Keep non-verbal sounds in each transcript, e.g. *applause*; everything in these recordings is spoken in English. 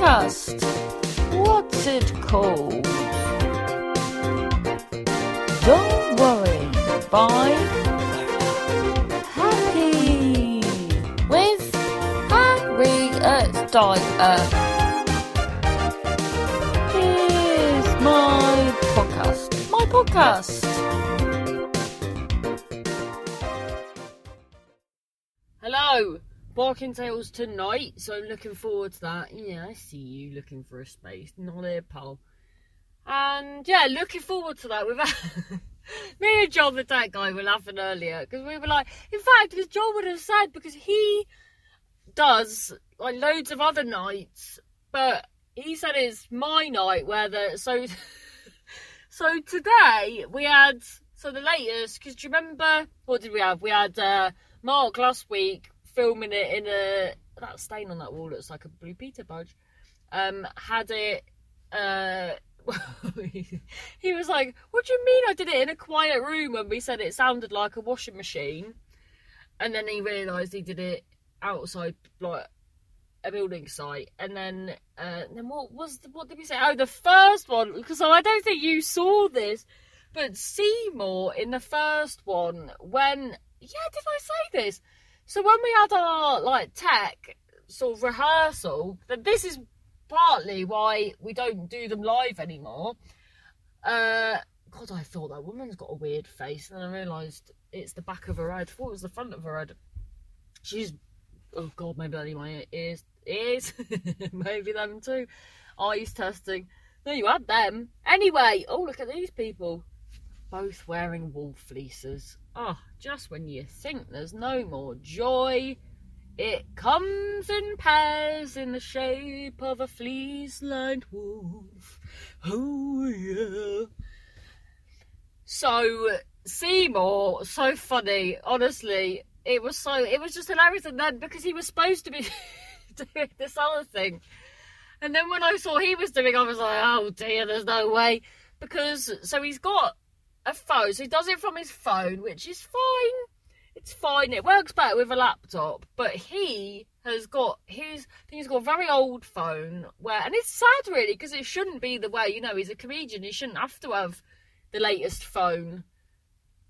podcast. What's it called? Don't worry. Bye. Happy with Harriet Dyer. Here's my podcast. My podcast. Barking Tales tonight, so I'm looking forward to that. Yeah, I see you looking for a space, not a pal. And yeah, looking forward to that. With *laughs* me and John, the tech guy, were laughing earlier because we were like, in fact, because John would have said because he does like loads of other nights, but he said it's my night where the so *laughs* so today we had so the latest because do you remember what did we have? We had uh, Mark last week filming it in a that stain on that wall looks like a blue Peter badge. Um, had it. Uh, *laughs* he was like, "What do you mean I did it in a quiet room?" When we said it sounded like a washing machine, and then he realised he did it outside, like a building site. And then, uh, then what was the, what did we say? Oh, the first one because I don't think you saw this, but Seymour in the first one when yeah, did I say this? So when we had our like tech sort of rehearsal, that this is partly why we don't do them live anymore. Uh, God, I thought that woman's got a weird face, and then I realised it's the back of her head. I thought it was the front of her head. She's, oh God, maybe only my ears, ears, *laughs* maybe them too. Eyes testing. No, you had them. Anyway, oh look at these people, both wearing wool fleeces. Oh, just when you think there's no more joy, it comes in pairs in the shape of a fleece lined wolf. Oh, yeah. So, Seymour, so funny, honestly. It was so, it was just hilarious. And then, because he was supposed to be *laughs* doing this other thing. And then when I saw he was doing, I was like, oh dear, there's no way. Because, so he's got a phone. So he does it from his phone, which is fine. It's fine. It works better with a laptop. But he has got his. I think he's got a very old phone where, and it's sad really because it shouldn't be the way. You know, he's a comedian. He shouldn't have to have the latest phone.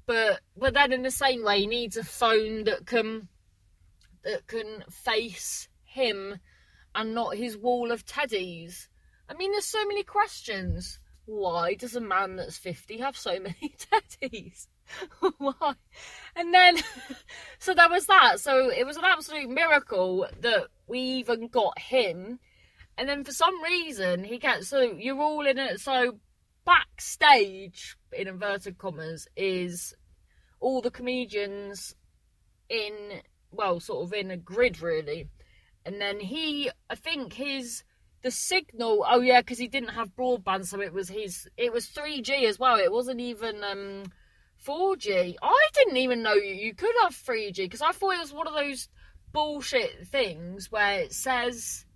But but then in the same way, he needs a phone that can that can face him and not his wall of teddies. I mean, there's so many questions why does a man that's 50 have so many *laughs* teddies? *laughs* why? And then, *laughs* so there was that. So it was an absolute miracle that we even got him. And then for some reason, he gets, so you're all in it. So backstage, in inverted commas, is all the comedians in, well, sort of in a grid really. And then he, I think his the signal oh yeah because he didn't have broadband so it was his it was 3g as well. It wasn't even um 4g i didn't even know you, you could have 3g because i thought it was one of those bullshit things where it says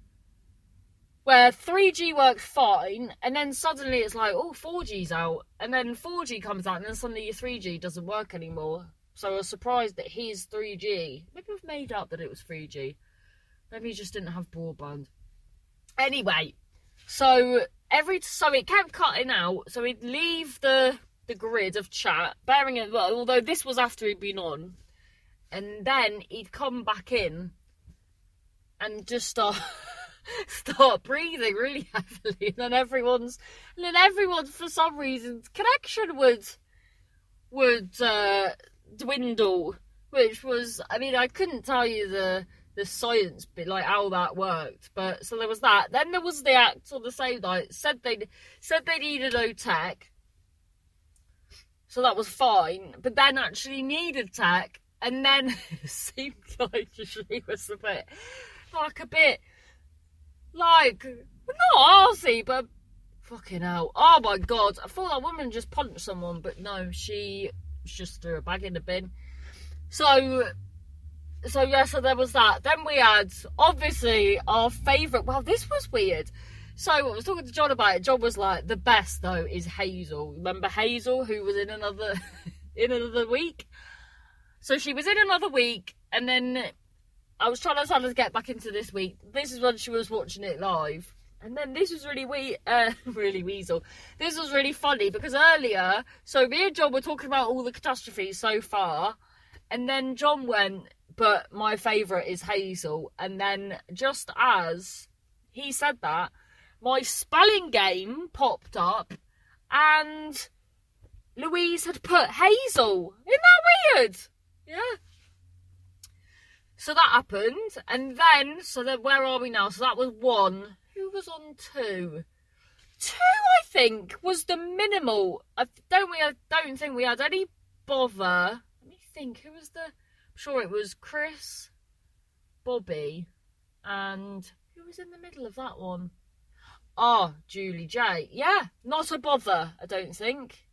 where 3g works fine and then suddenly it's like oh 4g's out and then 4g comes out and then suddenly your 3g doesn't work anymore. So i was surprised that his 3g maybe i've made up that it was 3g maybe he just didn't have broadband Anyway, so every so it kept cutting out. So he'd leave the the grid of chat, bearing in well, although this was after he'd been on, and then he'd come back in and just start *laughs* start breathing really *laughs* heavily, and then everyone's and then everyone's for some reason connection would would uh, dwindle, which was I mean I couldn't tell you the the science bit, like how that worked. But so there was that. Then there was the act on the same night. Said they said they needed no tech, so that was fine. But then actually needed tech, and then *laughs* seemed like she was a bit like a bit like not arsey, but fucking hell. Oh my god! I thought that woman just punched someone, but no, she just threw a bag in the bin. So so yeah, so there was that. Then we had obviously our favourite. Well, this was weird. So I was talking to John about it. John was like, the best though is Hazel. Remember Hazel, who was in another *laughs* in another week. So she was in another week, and then I was trying to try to get back into this week. This is when she was watching it live. And then this was really we uh, *laughs* really weasel. This was really funny because earlier, so me and John were talking about all the catastrophes so far, and then John went, but my favourite is Hazel. And then just as he said that, my spelling game popped up, and Louise had put Hazel. Isn't that weird? Yeah. So that happened, and then so then where are we now? So that was one. Who was on two? Two, I think, was the minimal. I don't we? I don't think we had any bother. Let me think. Who was the? Sure it was Chris, Bobby, and who was in the middle of that one? Ah, oh, Julie J. Yeah, not a bother. I don't think.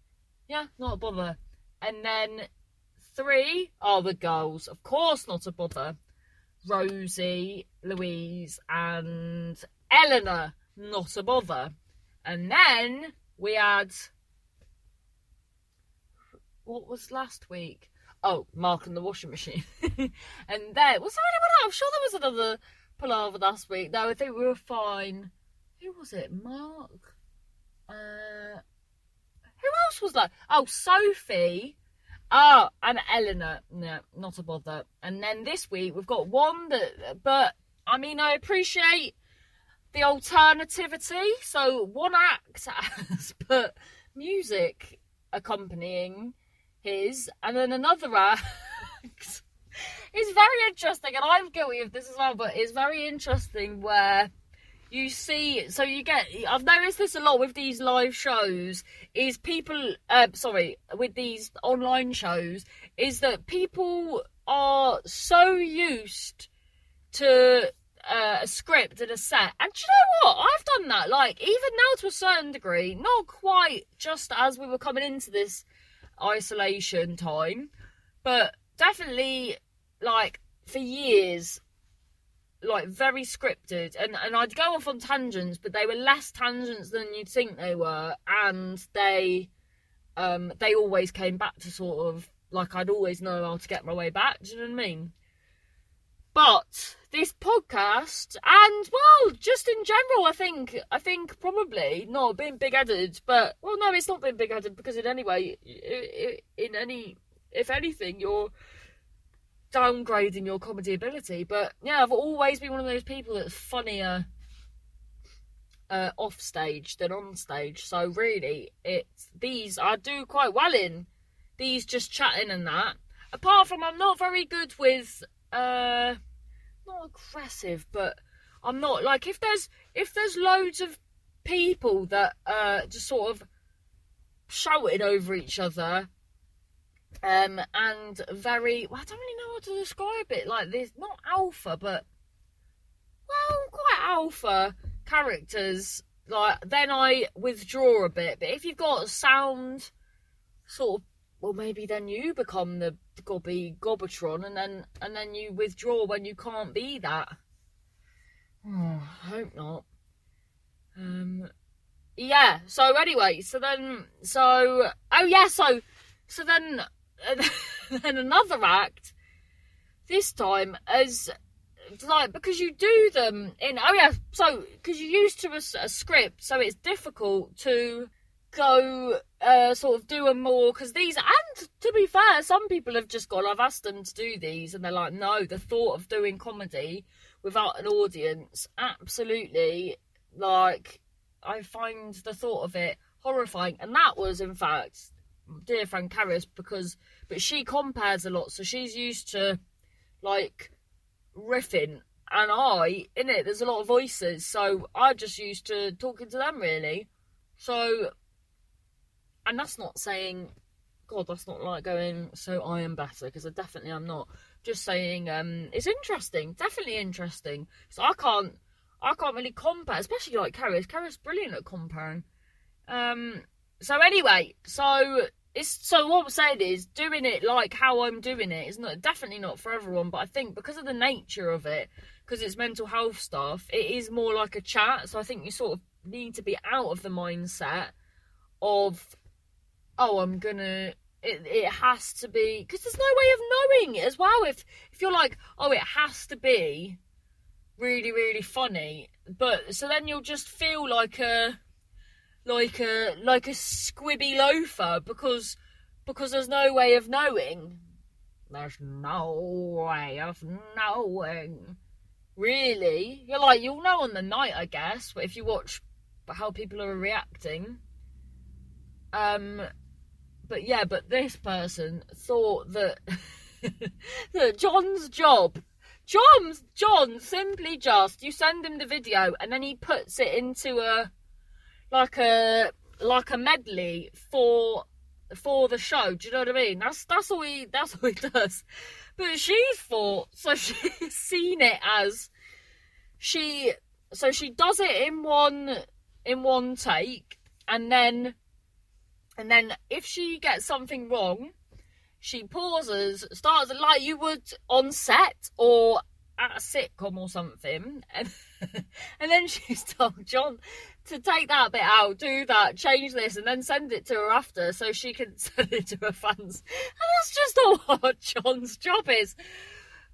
Yeah, not a bother. And then three are the girls. Of course, not a bother. Rosie, Louise, and Eleanor, not a bother. And then we had. What was last week? Oh, Mark and the washing machine. *laughs* and then. Was there anyone else? I'm sure there was another palaver last week. No, I think we were fine. Who was it? Mark? Uh. Who else was that? Oh, Sophie Oh, and Eleanor. No, not a bother. And then this week we've got one that, but I mean, I appreciate the alternativity. So one act *laughs* has put music accompanying his, and then another act. *laughs* it's very interesting, and I'm guilty of this as well, but it's very interesting where you see so you get i've noticed this a lot with these live shows is people uh, sorry with these online shows is that people are so used to uh, a script and a set and you know what i've done that like even now to a certain degree not quite just as we were coming into this isolation time. But definitely like for years like very scripted. And and I'd go off on tangents but they were less tangents than you'd think they were. And they um they always came back to sort of like I'd always know how to get my way back. Do you know what I mean but this podcast and well just in general I think I think probably not being big-headed but well no it's not being big-headed because in any way in any if anything you're downgrading your comedy ability. But yeah, I've always been one of those people that's funnier uh, off stage than on stage. So really, it's these I do quite well in. These just chatting and that. Apart from I'm not very good with uh not aggressive, but I'm not like if there's if there's loads of people that uh just sort of shouting over each other um, and very. Well, I don't really know how to describe it. Like this, not alpha, but well, quite alpha characters. Like then I withdraw a bit. But if you've got sound, sort of, well, maybe then you become the gobby gobotron, and then and then you withdraw when you can't be that. Oh, I hope not. Um, yeah. So anyway, so then, so oh yeah, so so then *laughs* then another act this time as like because you do them in oh yeah so because you're used to a, a, script so it's difficult to go uh, sort of do a more because these and to be fair some people have just gone i've asked them to do these and they're like no the thought of doing comedy without an audience absolutely like i find the thought of it horrifying and that was in fact dear friend Karis because but she compares a lot, so she's used to like riffing and I in it there's a lot of voices, so I just used to talking to them really. So and that's not saying God, that's not like going so I am better because I definitely am not. Just saying um it's interesting, definitely interesting. So I can't I can't really compare, especially like Karis. Karis brilliant at comparing. Um so anyway, so it's so what I'm saying is doing it like how I'm doing it is not definitely not for everyone, but I think because of the nature of it, because it's mental health stuff, it is more like a chat. So I think you sort of need to be out of the mindset of oh I'm gonna it, it has to be because there's no way of knowing as well if if you're like oh it has to be really really funny. But so then you'll just feel like a like a like a squibby loafer because because there's no way of knowing. There's no way of knowing. Really, you're like you'll know on the night, I guess. But if you watch how people are reacting, um, but yeah, but this person thought that *laughs* that John's job John's John simply just you send him the video and then he puts it into a like a like a medley for for the show. Do you know what I mean? That's that's all he that's all he *laughs* does. But she thought so she's *laughs* seen it as she so she does it in one in one take and then and then if she gets something wrong she pauses, starts like you would on set or at a sitcom or something, and *laughs* and then she's *laughs* told John to take that bit out, do that, change this, and then send it to her after so she can *laughs* send it to her fans. And that's just all what John's job is.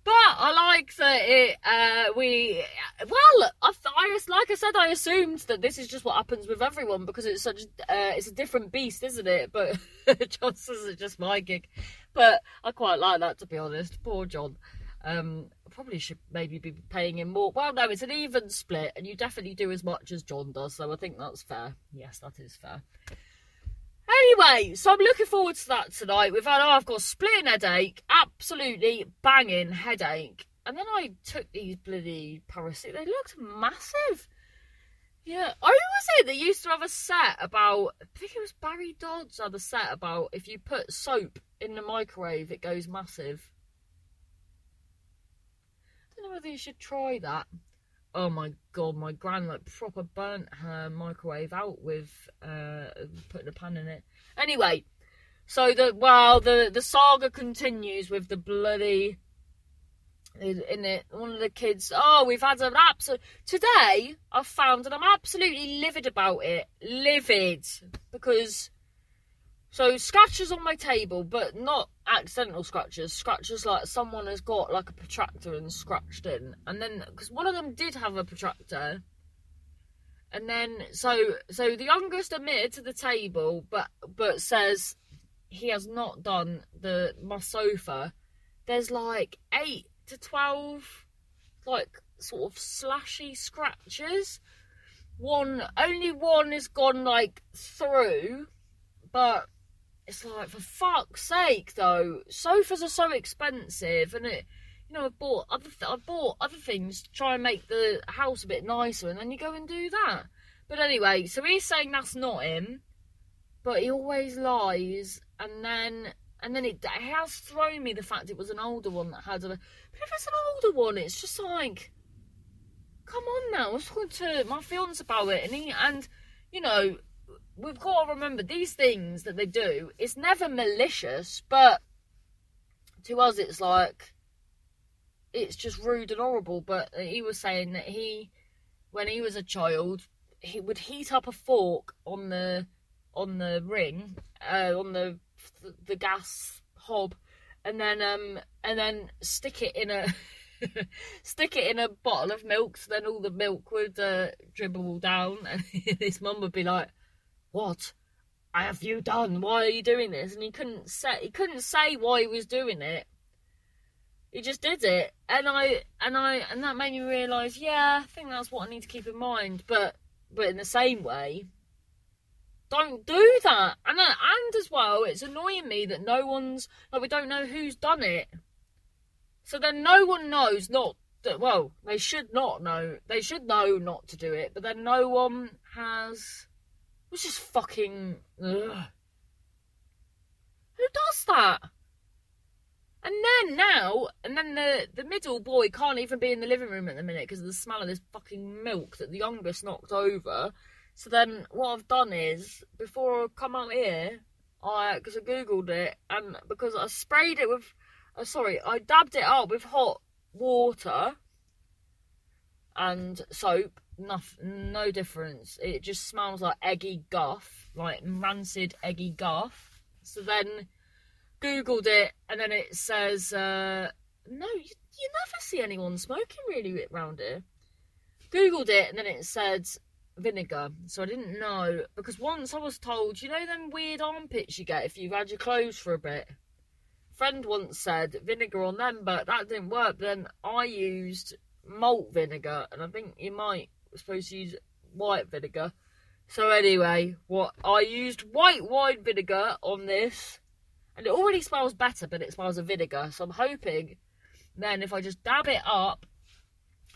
But I like that it. Uh, we well, I, I, like I said, I assumed that this is just what happens with everyone because it's such. Uh, it's a different beast, isn't it? But *laughs* John says it's just my gig. But I quite like that to be honest. Poor John. Um, probably should maybe be paying him more. Well, no, it's an even split, and you definitely do as much as John does, so I think that's fair. Yes, that is fair. Anyway, so I'm looking forward to that tonight. We've had, oh, I've got a splitting headache, absolutely banging headache. And then I took these bloody parasites. They looked massive. Yeah. Who was it They used to have a set about, I think it was Barry Dodds had a set about if you put soap in the microwave, it goes massive I don't know whether you should try that. Oh my god, my gran like proper burnt her microwave out with uh, putting a pan in it. Anyway, so the well the the saga continues with the bloody in it one of the kids oh we've had an absolute today i found and i'm absolutely livid about it livid because so scratches on my table, but not accidental scratches. Scratches like someone has got like a protractor and scratched in, and then because one of them did have a protractor, and then so so the youngest admitted to the table, but but says he has not done the my sofa. There's like eight to twelve, like sort of slashy scratches. One only one has gone like through, but it's like for fuck's sake though sofas are so expensive and it you know i bought other th- i bought other things to try and make the house a bit nicer and then you go and do that. But anyway so he's saying that's not him but he always lies and then and then it, it has thrown me the fact it was an older one that had a but if it's an older one it's just like come on now i was talking to my fiance about it? And he and you know we've got to remember these things that they do, it's never malicious, but to us it's like it's just rude and horrible. But he was saying that he when he was a child, he would heat up a fork on the on the ring, uh, on the the gas hob, and then um and then stick it in a *laughs* stick it in a bottle of milk. So then all the milk would uh, dribble down, *laughs* and his mum would be like, what have you done? Why are you doing this? And he couldn't say he couldn't say why he was doing it. He just did it, and I and I and that made me realise. Yeah, I think that's what I need to keep in mind. But but in the same way, don't do that. And uh, and as well, it's annoying me that no one's like we don't know who's done it. So then no one knows not that. Well, they should not know. They should know not to do it. But then no one has which just fucking. Ugh. Who does that? And then now, and then the the middle boy can't even be in the living room at the minute because of the smell of this fucking milk that the youngest knocked over. So then what I've done is before I come out here, I because I googled it and because I sprayed it with, uh, sorry, I dabbed it up with hot water and soap nothing, no difference. It just smells like eggy guff, like rancid eggy guff. So then googled it, and then it says, uh, "No, you, you never see anyone smoking really around here." Googled it and then it said vinegar. So I didn't know because once I was told, you know, them weird armpits you get if you've had your clothes for a bit. Friend once said vinegar on them, but that didn't work. Then I used malt vinegar, and I think you might supposed to use white vinegar. So anyway, what I used white wine vinegar on this, and it already smells better, but it smells of vinegar. So I'm hoping then if I just dab it up,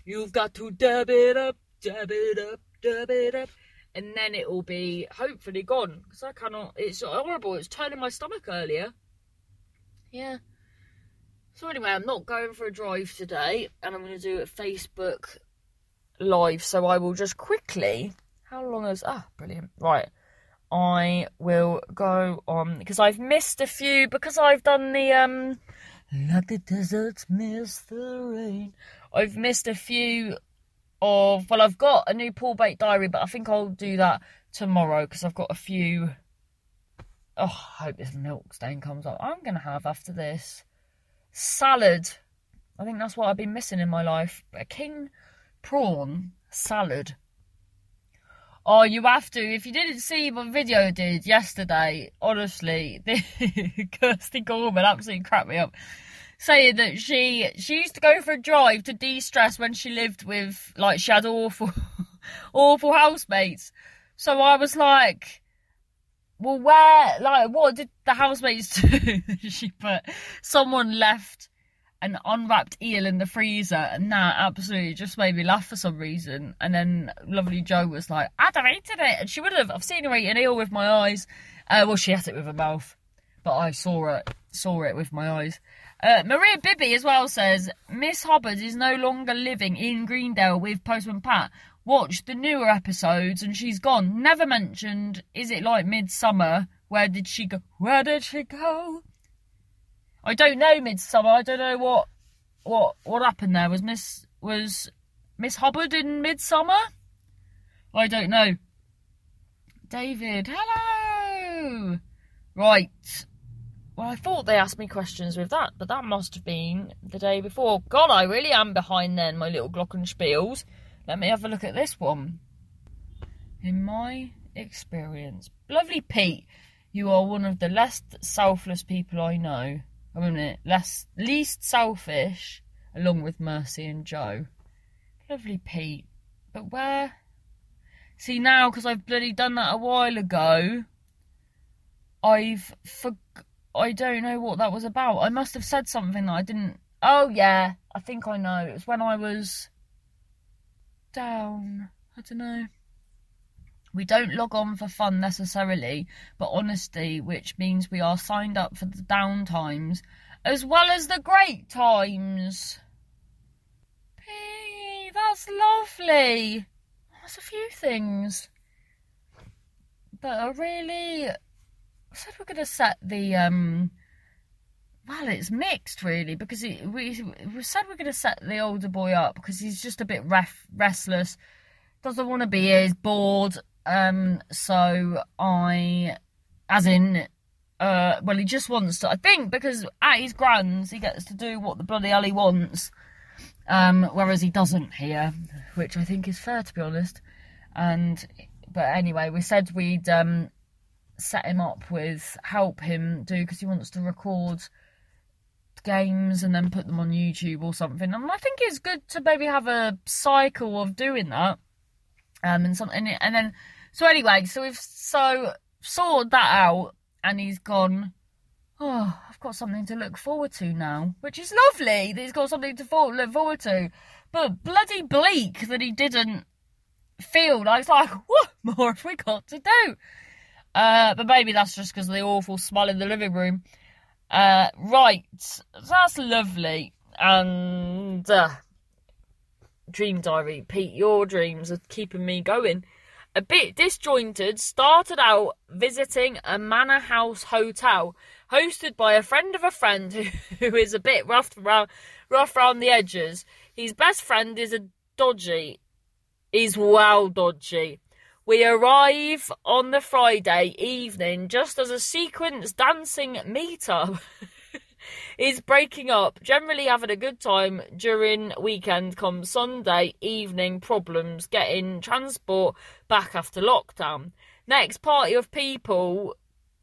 you've got to dab it up, dab it up, dab it up, and then it will be hopefully gone. Because I cannot. It's horrible. It's turning my stomach earlier. Yeah. So anyway, I'm not going for a drive today, and I'm going to do a Facebook live. So I will just quickly. How long is ah brilliant right? I will go on because I've missed a few because I've done the um like the deserts miss the rain. I've missed a few of well, I've got a new Paul Bake diary, but I think I'll do that tomorrow because I've got a few. Oh, I hope this milk stain comes up. I'm gonna have after this salad. I think that's what I've been missing in my life. A king prawn salad. Oh, you have to. If you didn't see my video did yesterday, honestly, *laughs* Kirsty Gorman absolutely cracked me up. Saying that she she used to go for a drive to de-stress when she lived with like she had awful *laughs* awful housemates. So I was like, well, where like what did the housemates *laughs* do? she put someone left an unwrapped eel in the freezer, and that absolutely just made me laugh for some reason. And then lovely Joe was like, "I'd have eaten it," and she would have. I've seen her eat an eel with my eyes. Uh, well, she ate it with her mouth, but I saw it, saw it with my eyes. Uh, Maria Bibby as well says Miss Hubbard is no longer living in Greendale with Postman Pat. Watch the newer episodes, and she's gone. Never mentioned. Is it like Midsummer? Where did she go? Where did she go? I don't know Midsummer. I don't know what what what happened there. Was Miss was Miss Hubbard in Midsummer? I don't know. David, hello. Right. Well, I thought they asked me questions with that, but that must have been the day before. God, I really am behind then, my little glockenspiels. Let me have a look at this one. In my experience, lovely Pete, you are one of the less selfless people I know. I mean, less least selfish, along with Mercy and Joe. Lovely Pete, but where? See now, because I've bloody done that a while ago. I've for I don't know what that was about. I must have said something that I didn't. Oh yeah, I think I know. It was when I was down. I don't know. We don't log on for fun necessarily, but honesty, which means we are signed up for the down times as well as the great times. P, that's lovely. That's a few things that are really. I said we're going to set the um. Well, it's mixed really because we we said we're going to set the older boy up because he's just a bit ref, restless, doesn't want to be here, he's bored, um, so I, as in, uh, well, he just wants to. I think because at his grands, he gets to do what the bloody hell he wants, um, whereas he doesn't here, which I think is fair to be honest. And but anyway, we said we'd um, set him up with help him do because he wants to record games and then put them on YouTube or something. And I think it's good to maybe have a cycle of doing that. Um, and something, and then so anyway, so we've so sorted that out, and he's gone. Oh, I've got something to look forward to now, which is lovely. That he's got something to for- look forward to, but bloody bleak that he didn't feel. I was like, what more have we got to do? Uh, but maybe that's just because of the awful smell in the living room. Uh, right, that's lovely. And uh, Dream Diary, Pete, your dreams are keeping me going. A bit disjointed, started out visiting a manor house hotel hosted by a friend of a friend *laughs* who, is a bit rough around, rough around the edges. His best friend is a dodgy, is well dodgy. We arrive on the Friday evening just as a sequence dancing meetup *laughs* is breaking up, generally having a good time during weekend come Sunday evening problems getting transport back after lockdown. Next party of people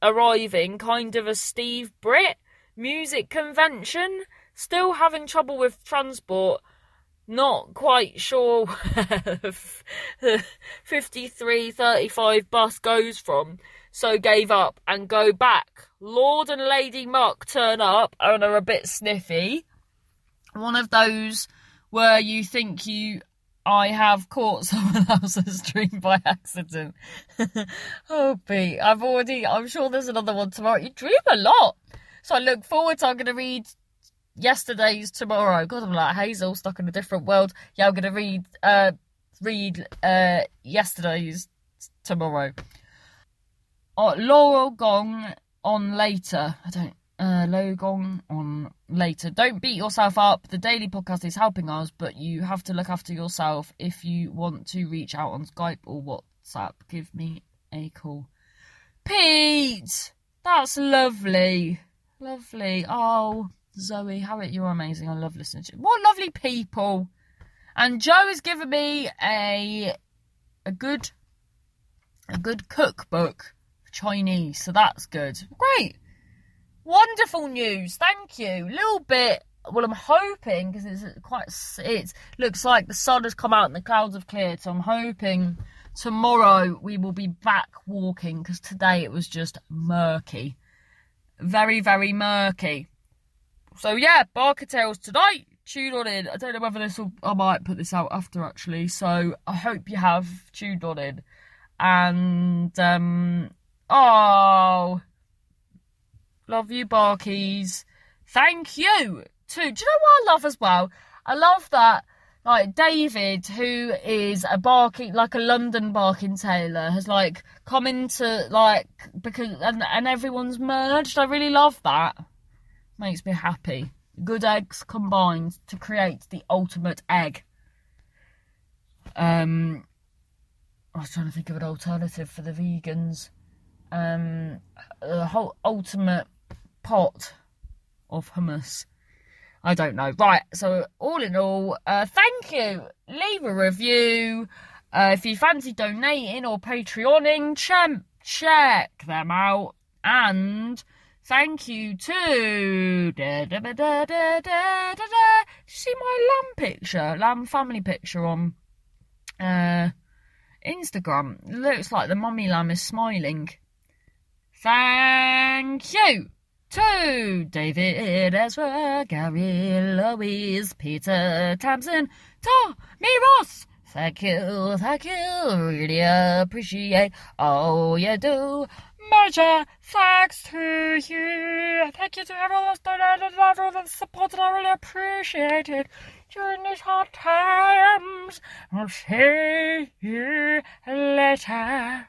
arriving kind of a Steve Britt music convention, still having trouble with transport. Not quite sure *laughs* where the 5335 bus goes from, so gave up and go back. Lord and Lady Muck turn up and are a bit sniffy. One of those where you think you I have caught *laughs* someone else's dream by accident. *laughs* oh, Pete, I've already, I'm sure there's another one tomorrow. You dream a lot. So I look forward to, I'm going to read yesterday's tomorrow. God, I'm like Hazel stuck in a different world. Yeah, I'm gonna read uh read uh yesterday's tomorrow. Oh, Laurel Gong on later. I don't uh Logong on later. Don't beat yourself up. The daily podcast is helping us, but you have to look after yourself if you want to reach out on Skype or WhatsApp. Give me a call. Pete! That's lovely. Lovely. Oh, Zoe, Harriet, you're amazing. I love listening to you. What lovely people. And Joe has given me a a good a good cookbook Chinese, so that's good. Great. Wonderful news. Thank you. Little bit well, I'm hoping because it's quite. It looks like the sun has come out and the clouds have cleared. So I'm hoping tomorrow we will be back walking because today it was just murky, very very murky. So yeah, Barker Tales tonight. Tune on in. I don't know whether this will. I might put this out after actually. So I hope you have tuned on in. And um, oh, love you, Barkies. Thank you too. Do you know what I love as well? I love that like David, who is a barking like a London barking tailor, has like come into like because and and everyone's merged. I really love that makes me happy. Good eggs combined to create the ultimate egg. Um, I was trying to think of an alternative for the vegans. Um, the whole ultimate pot of hummus. I don't know. Right, so all in all, uh, thank you. Leave a review. Uh, if you fancy donating or Patreoning, check, check them out. And Thank you da. See my lamb picture, lamb family picture on uh, Instagram. Looks like the mummy lamb is smiling. Thank you to David Ezra, Gary Louise, Peter Tamsin, Tommy Ross. Thank you, thank you, really appreciate all you do. Major thanks to you. Thank you to everyone that's donated and everyone that's supported. I really appreciate it during these hard times. I'll see you later.